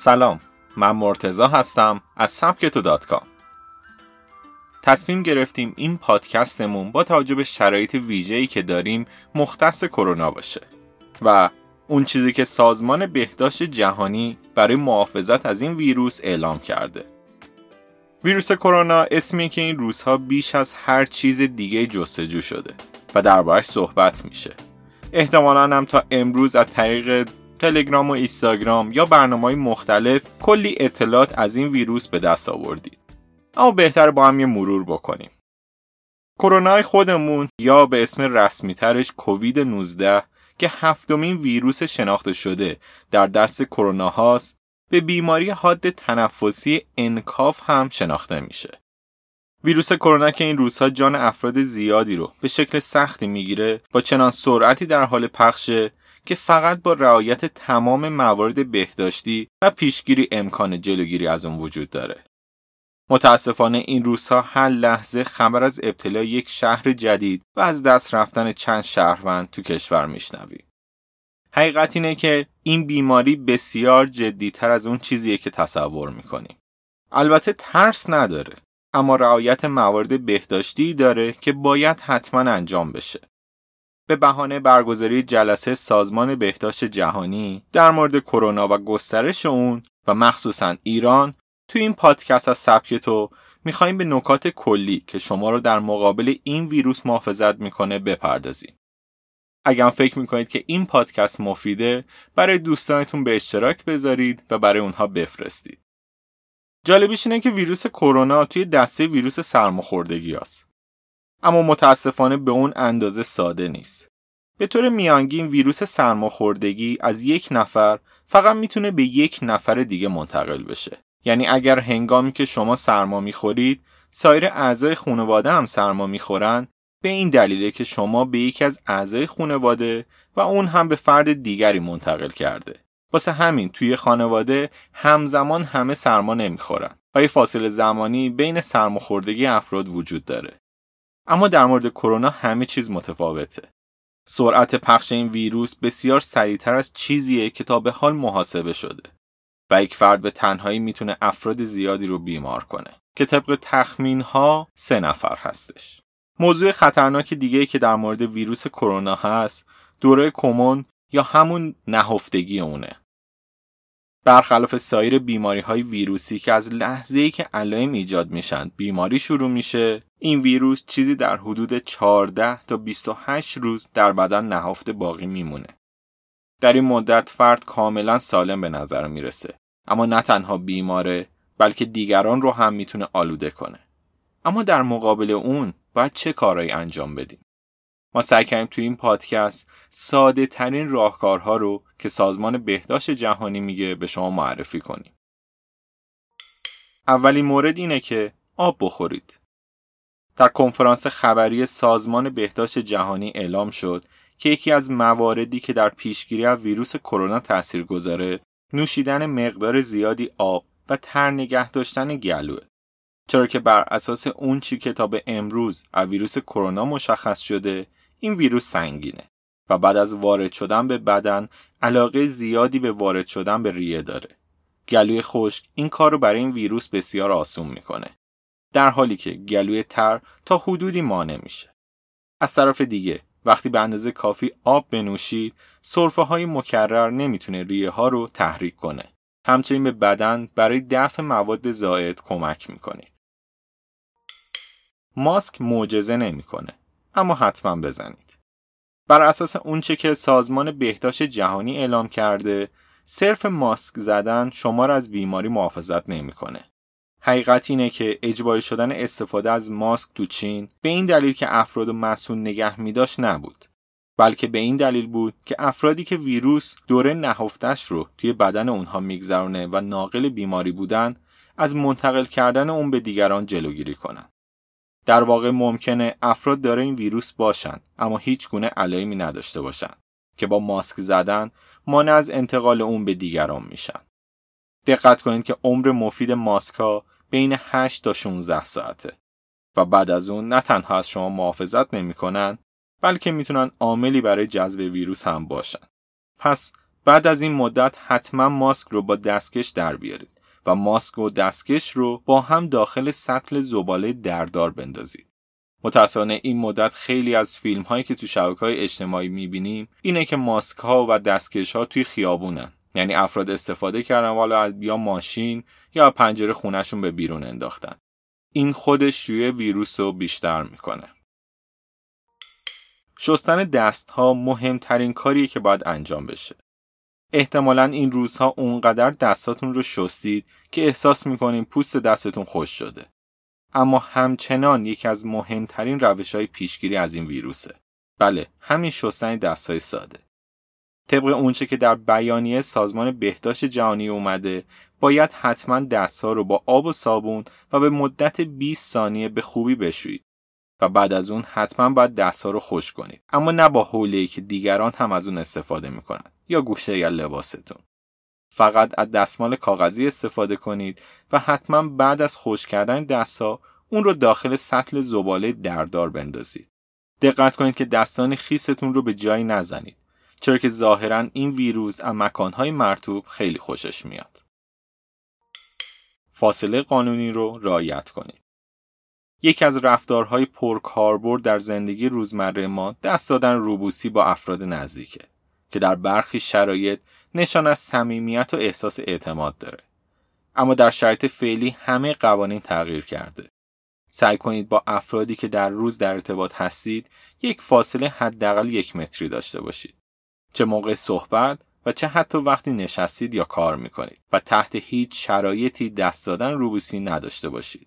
سلام من مرتزا هستم از سبکتو دات کام. تصمیم گرفتیم این پادکستمون با توجه به شرایط ویژه‌ای که داریم مختص کرونا باشه و اون چیزی که سازمان بهداشت جهانی برای محافظت از این ویروس اعلام کرده. ویروس کرونا اسمی که این روزها بیش از هر چیز دیگه جستجو شده و دربارش صحبت میشه. احتمالا هم تا امروز از طریق تلگرام و اینستاگرام یا برنامه های مختلف کلی اطلاعات از این ویروس به دست آوردید. اما بهتر با هم یه مرور بکنیم. کرونا خودمون یا به اسم رسمی ترش کووید 19 که هفتمین ویروس شناخته شده در دست کرونا هاست به بیماری حاد تنفسی انکاف هم شناخته میشه. ویروس کرونا که این روزها جان افراد زیادی رو به شکل سختی می‌گیره با چنان سرعتی در حال پخشه که فقط با رعایت تمام موارد بهداشتی و پیشگیری امکان جلوگیری از اون وجود داره. متاسفانه این روزها هر لحظه خبر از ابتلا یک شهر جدید و از دست رفتن چند شهروند تو کشور میشنویم. حقیقت اینه که این بیماری بسیار جدیتر از اون چیزیه که تصور می‌کنیم. البته ترس نداره اما رعایت موارد بهداشتی داره که باید حتما انجام بشه. به بهانه برگزاری جلسه سازمان بهداشت جهانی در مورد کرونا و گسترش اون و مخصوصا ایران تو این پادکست از سبک تو می‌خوایم به نکات کلی که شما رو در مقابل این ویروس محافظت می‌کنه بپردازیم. اگر فکر می‌کنید که این پادکست مفیده برای دوستانتون به اشتراک بذارید و برای اونها بفرستید. جالبیش اینه که ویروس کرونا توی دسته ویروس سرماخوردگی است. اما متاسفانه به اون اندازه ساده نیست. به طور میانگین ویروس سرماخوردگی از یک نفر فقط می‌تونه به یک نفر دیگه منتقل بشه. یعنی اگر هنگامی که شما سرما می‌خورید سایر اعضای خانواده هم سرما می‌خورن به این دلیله که شما به یکی از اعضای خانواده و اون هم به فرد دیگری منتقل کرده. واسه همین توی خانواده همزمان همه سرما نمی‌خورن و فاصله زمانی بین سرماخوردگی افراد وجود داره. اما در مورد کرونا همه چیز متفاوته. سرعت پخش این ویروس بسیار سریعتر از چیزیه که تا به حال محاسبه شده. و یک فرد به تنهایی می‌تونه افراد زیادی رو بیمار کنه که طبق تخمین ها سه نفر هستش. موضوع خطرناک دیگه که در مورد ویروس کرونا هست دوره کمون یا همون نهفتگی اونه. برخلاف سایر بیماری های ویروسی که از لحظه ای که علائم ایجاد میشن بیماری شروع میشه این ویروس چیزی در حدود 14 تا 28 روز در بدن نهفته باقی میمونه در این مدت فرد کاملا سالم به نظر می‌رسه اما نه تنها بیماره بلکه دیگران رو هم می‌تونه آلوده کنه اما در مقابل اون باید چه کارهایی انجام بدیم ما سعی کردیم تو این پادکست ساده ترین راهکارها رو که سازمان بهداشت جهانی میگه به شما معرفی کنیم. اولین مورد اینه که آب بخورید. در کنفرانس خبری سازمان بهداشت جهانی اعلام شد که یکی از مواردی که در پیشگیری از ویروس کرونا تاثیر گذاره نوشیدن مقدار زیادی آب و تر نگه داشتن گلوه. چرا که بر اساس اون چی که تا به امروز از ویروس کرونا مشخص شده این ویروس سنگینه و بعد از وارد شدن به بدن علاقه زیادی به وارد شدن به ریه داره. گلوی خشک این کار رو برای این ویروس بسیار آسون می‌کنه. در حالی که گلوی تر تا حدودی مانع میشه. از طرف دیگه وقتی به اندازه کافی آب بنوشید سرفه های مکرر نمی‌تونه ریه ها رو تحریک کنه. همچنین به بدن برای دفع مواد زائد کمک می‌کنید. ماسک معجزه نمی‌کنه اما حتما بزنید. بر اساس اونچه که سازمان بهداشت جهانی اعلام کرده صرف ماسک زدن شما را از بیماری محافظت نمی‌کنه. حقیقت اینه که اجباری شدن استفاده از ماسک تو چین به این دلیل که افراد مسئول نگه می داشت نبود بلکه به این دلیل بود که افرادی که ویروس دوره نهفتش رو توی بدن اونها میگذرونه و ناقل بیماری بودن از منتقل کردن اون به دیگران جلوگیری کنن. در واقع ممکنه افراد داره این ویروس باشن اما هیچ گونه علائمی نداشته باشن که با ماسک زدن مانع از انتقال اون به دیگران میشن. دقت کنید که عمر مفید ماسکا بین 8 تا 16 ساعته و بعد از اون نه تنها از شما محافظت نمی‌کنن بلکه می‌تونن عاملی برای جذب ویروس هم باشن. پس بعد از این مدت حتما ماسک رو با دستکش در بیارید و ماسک و دستکش رو با هم داخل سطل زباله دردار بندازید. متاسفانه این مدت خیلی از فیلم هایی که تو شبکه های اجتماعی می‌بینیم اینه که ماسک ها و دستکش ها توی خیابونن یعنی افراد استفاده کردن والا یا ماشین یا پنجره خونهشون به بیرون انداختن این خودش شیوع ویروس رو بیشتر می‌کنه شستن دست ها مهمترین کاریه که باید انجام بشه احتمالا این روزها اونقدر دستاتون رو شستید که احساس می‌کنین پوست دستتون خوش شده اما همچنان یکی از مهمترین روش های پیشگیری از این ویروسه. بله، همین شستن دست های ساده. طبق اونچه که در بیانیه سازمان بهداشت جهانی اومده، باید حتما دستها رو با آب و صابون و به مدت 20 ثانیه به خوبی بشویید. و بعد از اون حتما باید دستها رو خوش کنید. اما نه با حوله که دیگران هم از اون استفاده می‌کنن یا گوشه یا لباستون. فقط از دستمال کاغذی استفاده کنید و حتما بعد از خوش کردن دستها اون رو داخل سطل زباله دردار بندازید. دقت کنید که دستان خیستون رو به جایی نزنید چرا که ظاهرا این ویروس از مکانهای مرتوب خیلی خوشش میاد. فاصله قانونی رو رعایت کنید. یکی از رفتارهای پرکاربرد در زندگی روزمره ما دست دادن روبوسی با افراد نزدیکه که در برخی شرایط نشان از صمیمیت و احساس اعتماد داره. اما در شرایط فعلی همه قوانین تغییر کرده. سعی کنید با افرادی که در روز در ارتباط هستید یک فاصله حداقل یک متری داشته باشید. چه موقع صحبت و چه حتی وقتی نشستید یا کار می‌کنید و تحت هیچ شرایطی دست دادن روبوسی نداشته باشید.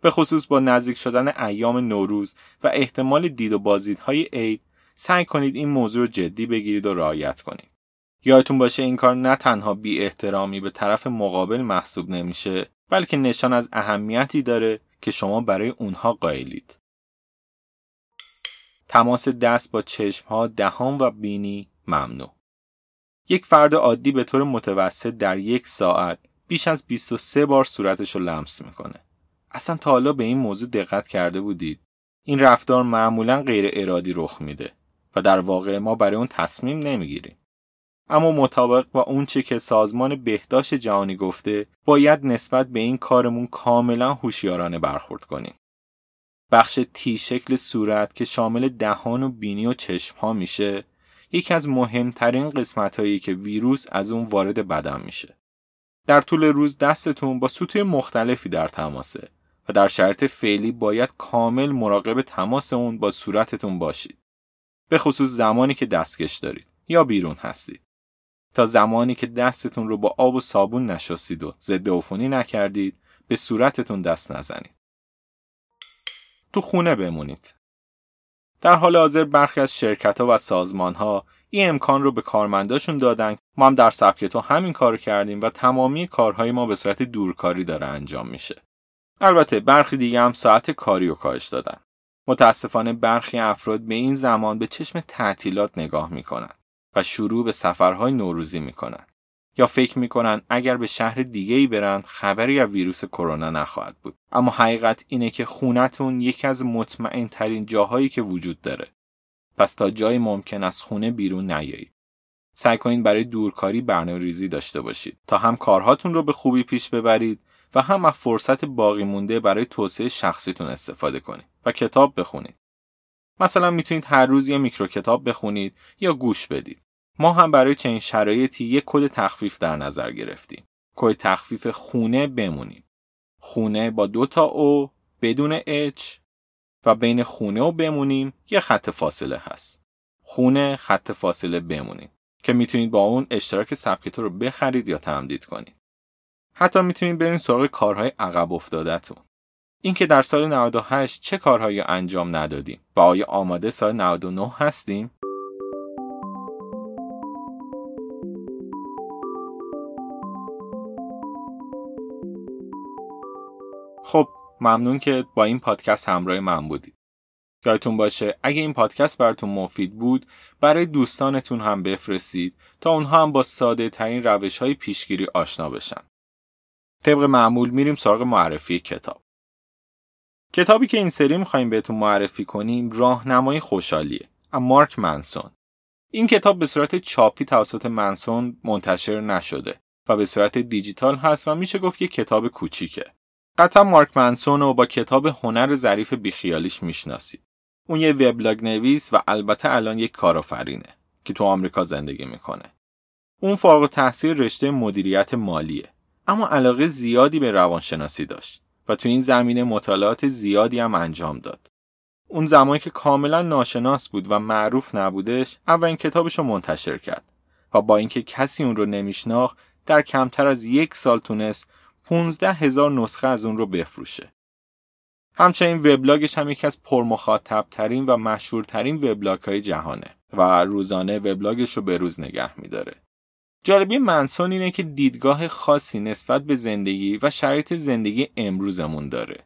به خصوص با نزدیک شدن ایام نوروز و احتمال دید و بازدیدهای عید سعی کنید این موضوع رو جدی بگیرید و رعایت کنید. یادتون باشه این کار نه تنها بی احترامی به طرف مقابل محسوب نمیشه بلکه نشان از اهمیتی داره که شما برای اونها قائلید. تماس دست با چشمها، دهان و بینی ممنوع. یک فرد عادی به طور متوسط در یک ساعت بیش از 23 بار صورتش رو لمس می‌کنه. اصلا تا حالا به این موضوع دقت کرده بودید؟ این رفتار معمولا غیر ارادی رخ میده و در واقع ما برای اون تصمیم نمی‌گیریم. اما مطابق با اونچه که سازمان بهداشت جهانی گفته باید نسبت به این کارمون کاملا هوشیارانه برخورد کنیم. بخش تی شکل صورت که شامل دهان و بینی و چشم ها میشه یکی از مهمترین قسمت هایی که ویروس از اون وارد بدن میشه. در طول روز دستتون با سطوح مختلفی در تماسه و در شرط فعلی باید کامل مراقب تماس اون با صورتتون باشید. به خصوص زمانی که دستکش دارید یا بیرون هستید. تا زمانی که دستتون رو با آب و صابون نشستید و ضد عفونی نکردید به صورتتون دست نزنید. تو خونه بمونید. در حال حاضر برخی از شرکت ها و سازمان ها این امکان رو به کارمنداشون دادن ما هم در سبکتو همین کارو کردیم و تمامی کارهای ما به صورت دورکاری داره انجام میشه. البته برخی دیگه هم ساعت کاری و کاهش دادن. متاسفانه برخی افراد به این زمان به چشم تعطیلات نگاه می‌کنن. و شروع به سفرهای نوروزی می‌کنن یا فکر می‌کنن اگر به شهر دیگه ای برن خبری از ویروس کرونا نخواهد بود. اما حقیقت اینه که خونتون یکی از مطمئن ترین جاهایی که وجود داره. پس تا جای ممکن از خونه بیرون نیایید. سعی کنید برای دورکاری برنامه ریزی داشته باشید. تا هم کارهاتون رو به خوبی پیش ببرید و هم از فرصت باقی مونده برای توسعه شخصیتون استفاده کنید و کتاب بخونید. مثلا می‌تونید هر روز یه میکرو کتاب بخونید یا گوش بدید. ما هم برای چنین شرایطی یک کد تخفیف در نظر گرفتیم. کد تخفیف خونه بمونیم. خونه با دو تا او بدون اچ و بین خونه و بمونیم یه خط فاصله هست. خونه خط فاصله بمونیم که می‌تونید با اون اشتراک سبکتو رو بخرید یا تمدید کنید. حتی می‌تونید برین سراغ کارهای عقب افتادهتون. اینکه در سال 98 چه کارهایی انجام ندادیم و آیا آماده سال 99 هستیم؟ خب ممنون که با این پادکست همراه من بودید. یادتون باشه اگه این پادکست براتون مفید بود برای دوستانتون هم بفرستید تا اونها هم با ساده ترین روش های پیشگیری آشنا بشن. طبق معمول میریم سراغ معرفی کتاب. کتابی که این سری می‌خوایم بهتون معرفی کنیم راهنمای خوشحالیه اما مارک منسون این کتاب به صورت چاپی توسط منسون منتشر نشده و به صورت دیجیتال هست و میشه گفت یه کتاب کوچیکه. قطعا مارک منسون رو با کتاب هنر ظریف بیخیالیش می‌شناسید. اون یه وبلاگ نویس و البته الان یک کارآفرینه که تو آمریکا زندگی می‌کنه. اون فارغ تحصیل رشته مدیریت مالیه اما علاقه زیادی به روانشناسی داشت و تو این زمینه مطالعات زیادی هم انجام داد. اون زمانی که کاملا ناشناس بود و معروف نبودش اولین کتابش رو منتشر کرد و با اینکه کسی اون رو نمیشناخت در کمتر از یک سال تونست 15 هزار نسخه از اون رو بفروشه. همچنین وبلاگش هم یکی از پرمخاطب ترین و مشهورترین وبلاگ های جهانه و روزانه وبلاگش رو به روز نگه میداره. جالبی منسون اینه که دیدگاه خاصی نسبت به زندگی و شرایط زندگی امروزمون داره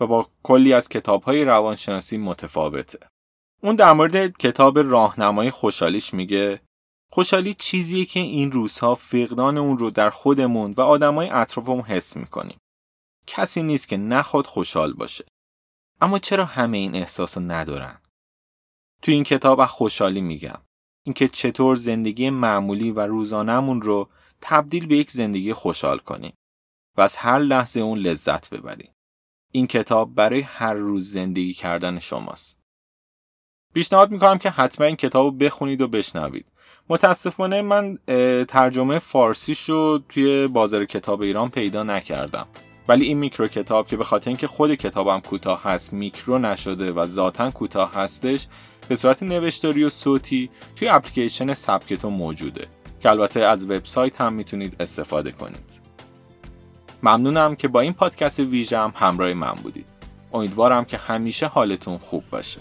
و با کلی از کتابهای روانشناسی متفاوته. اون در مورد کتاب راهنمای خوشحالیش میگه خوشحالی چیزیه که این روزها فقدان اون رو در خودمون و آدمای اطرافمون حس می‌کنیم. کسی نیست که نخواد خوشحال باشه. اما چرا همه این احساس رو ندارن؟ تو این کتاب از خوشحالی میگم. اینکه چطور زندگی معمولی و روزانهمون رو تبدیل به یک زندگی خوشحال کنیم و از هر لحظه اون لذت ببریم. این کتاب برای هر روز زندگی کردن شماست. پیشنهاد می‌کنم که حتما این کتاب رو بخونید و بشنوید. متاسفانه من ترجمه فارسیش رو توی بازار کتاب ایران پیدا نکردم. ولی این میکرو کتاب که به خاطر اینکه خود کتابم کوتاه هست میکرو نشده و ذاتا کوتاه هستش به صورت نوشتاری و صوتی توی اپلیکیشن سبکتو موجوده که البته از وبسایت هم می‌تونید استفاده کنید. ممنونم که با این پادکست ویژم همراه من بودید. امیدوارم که همیشه حالتون خوب باشه.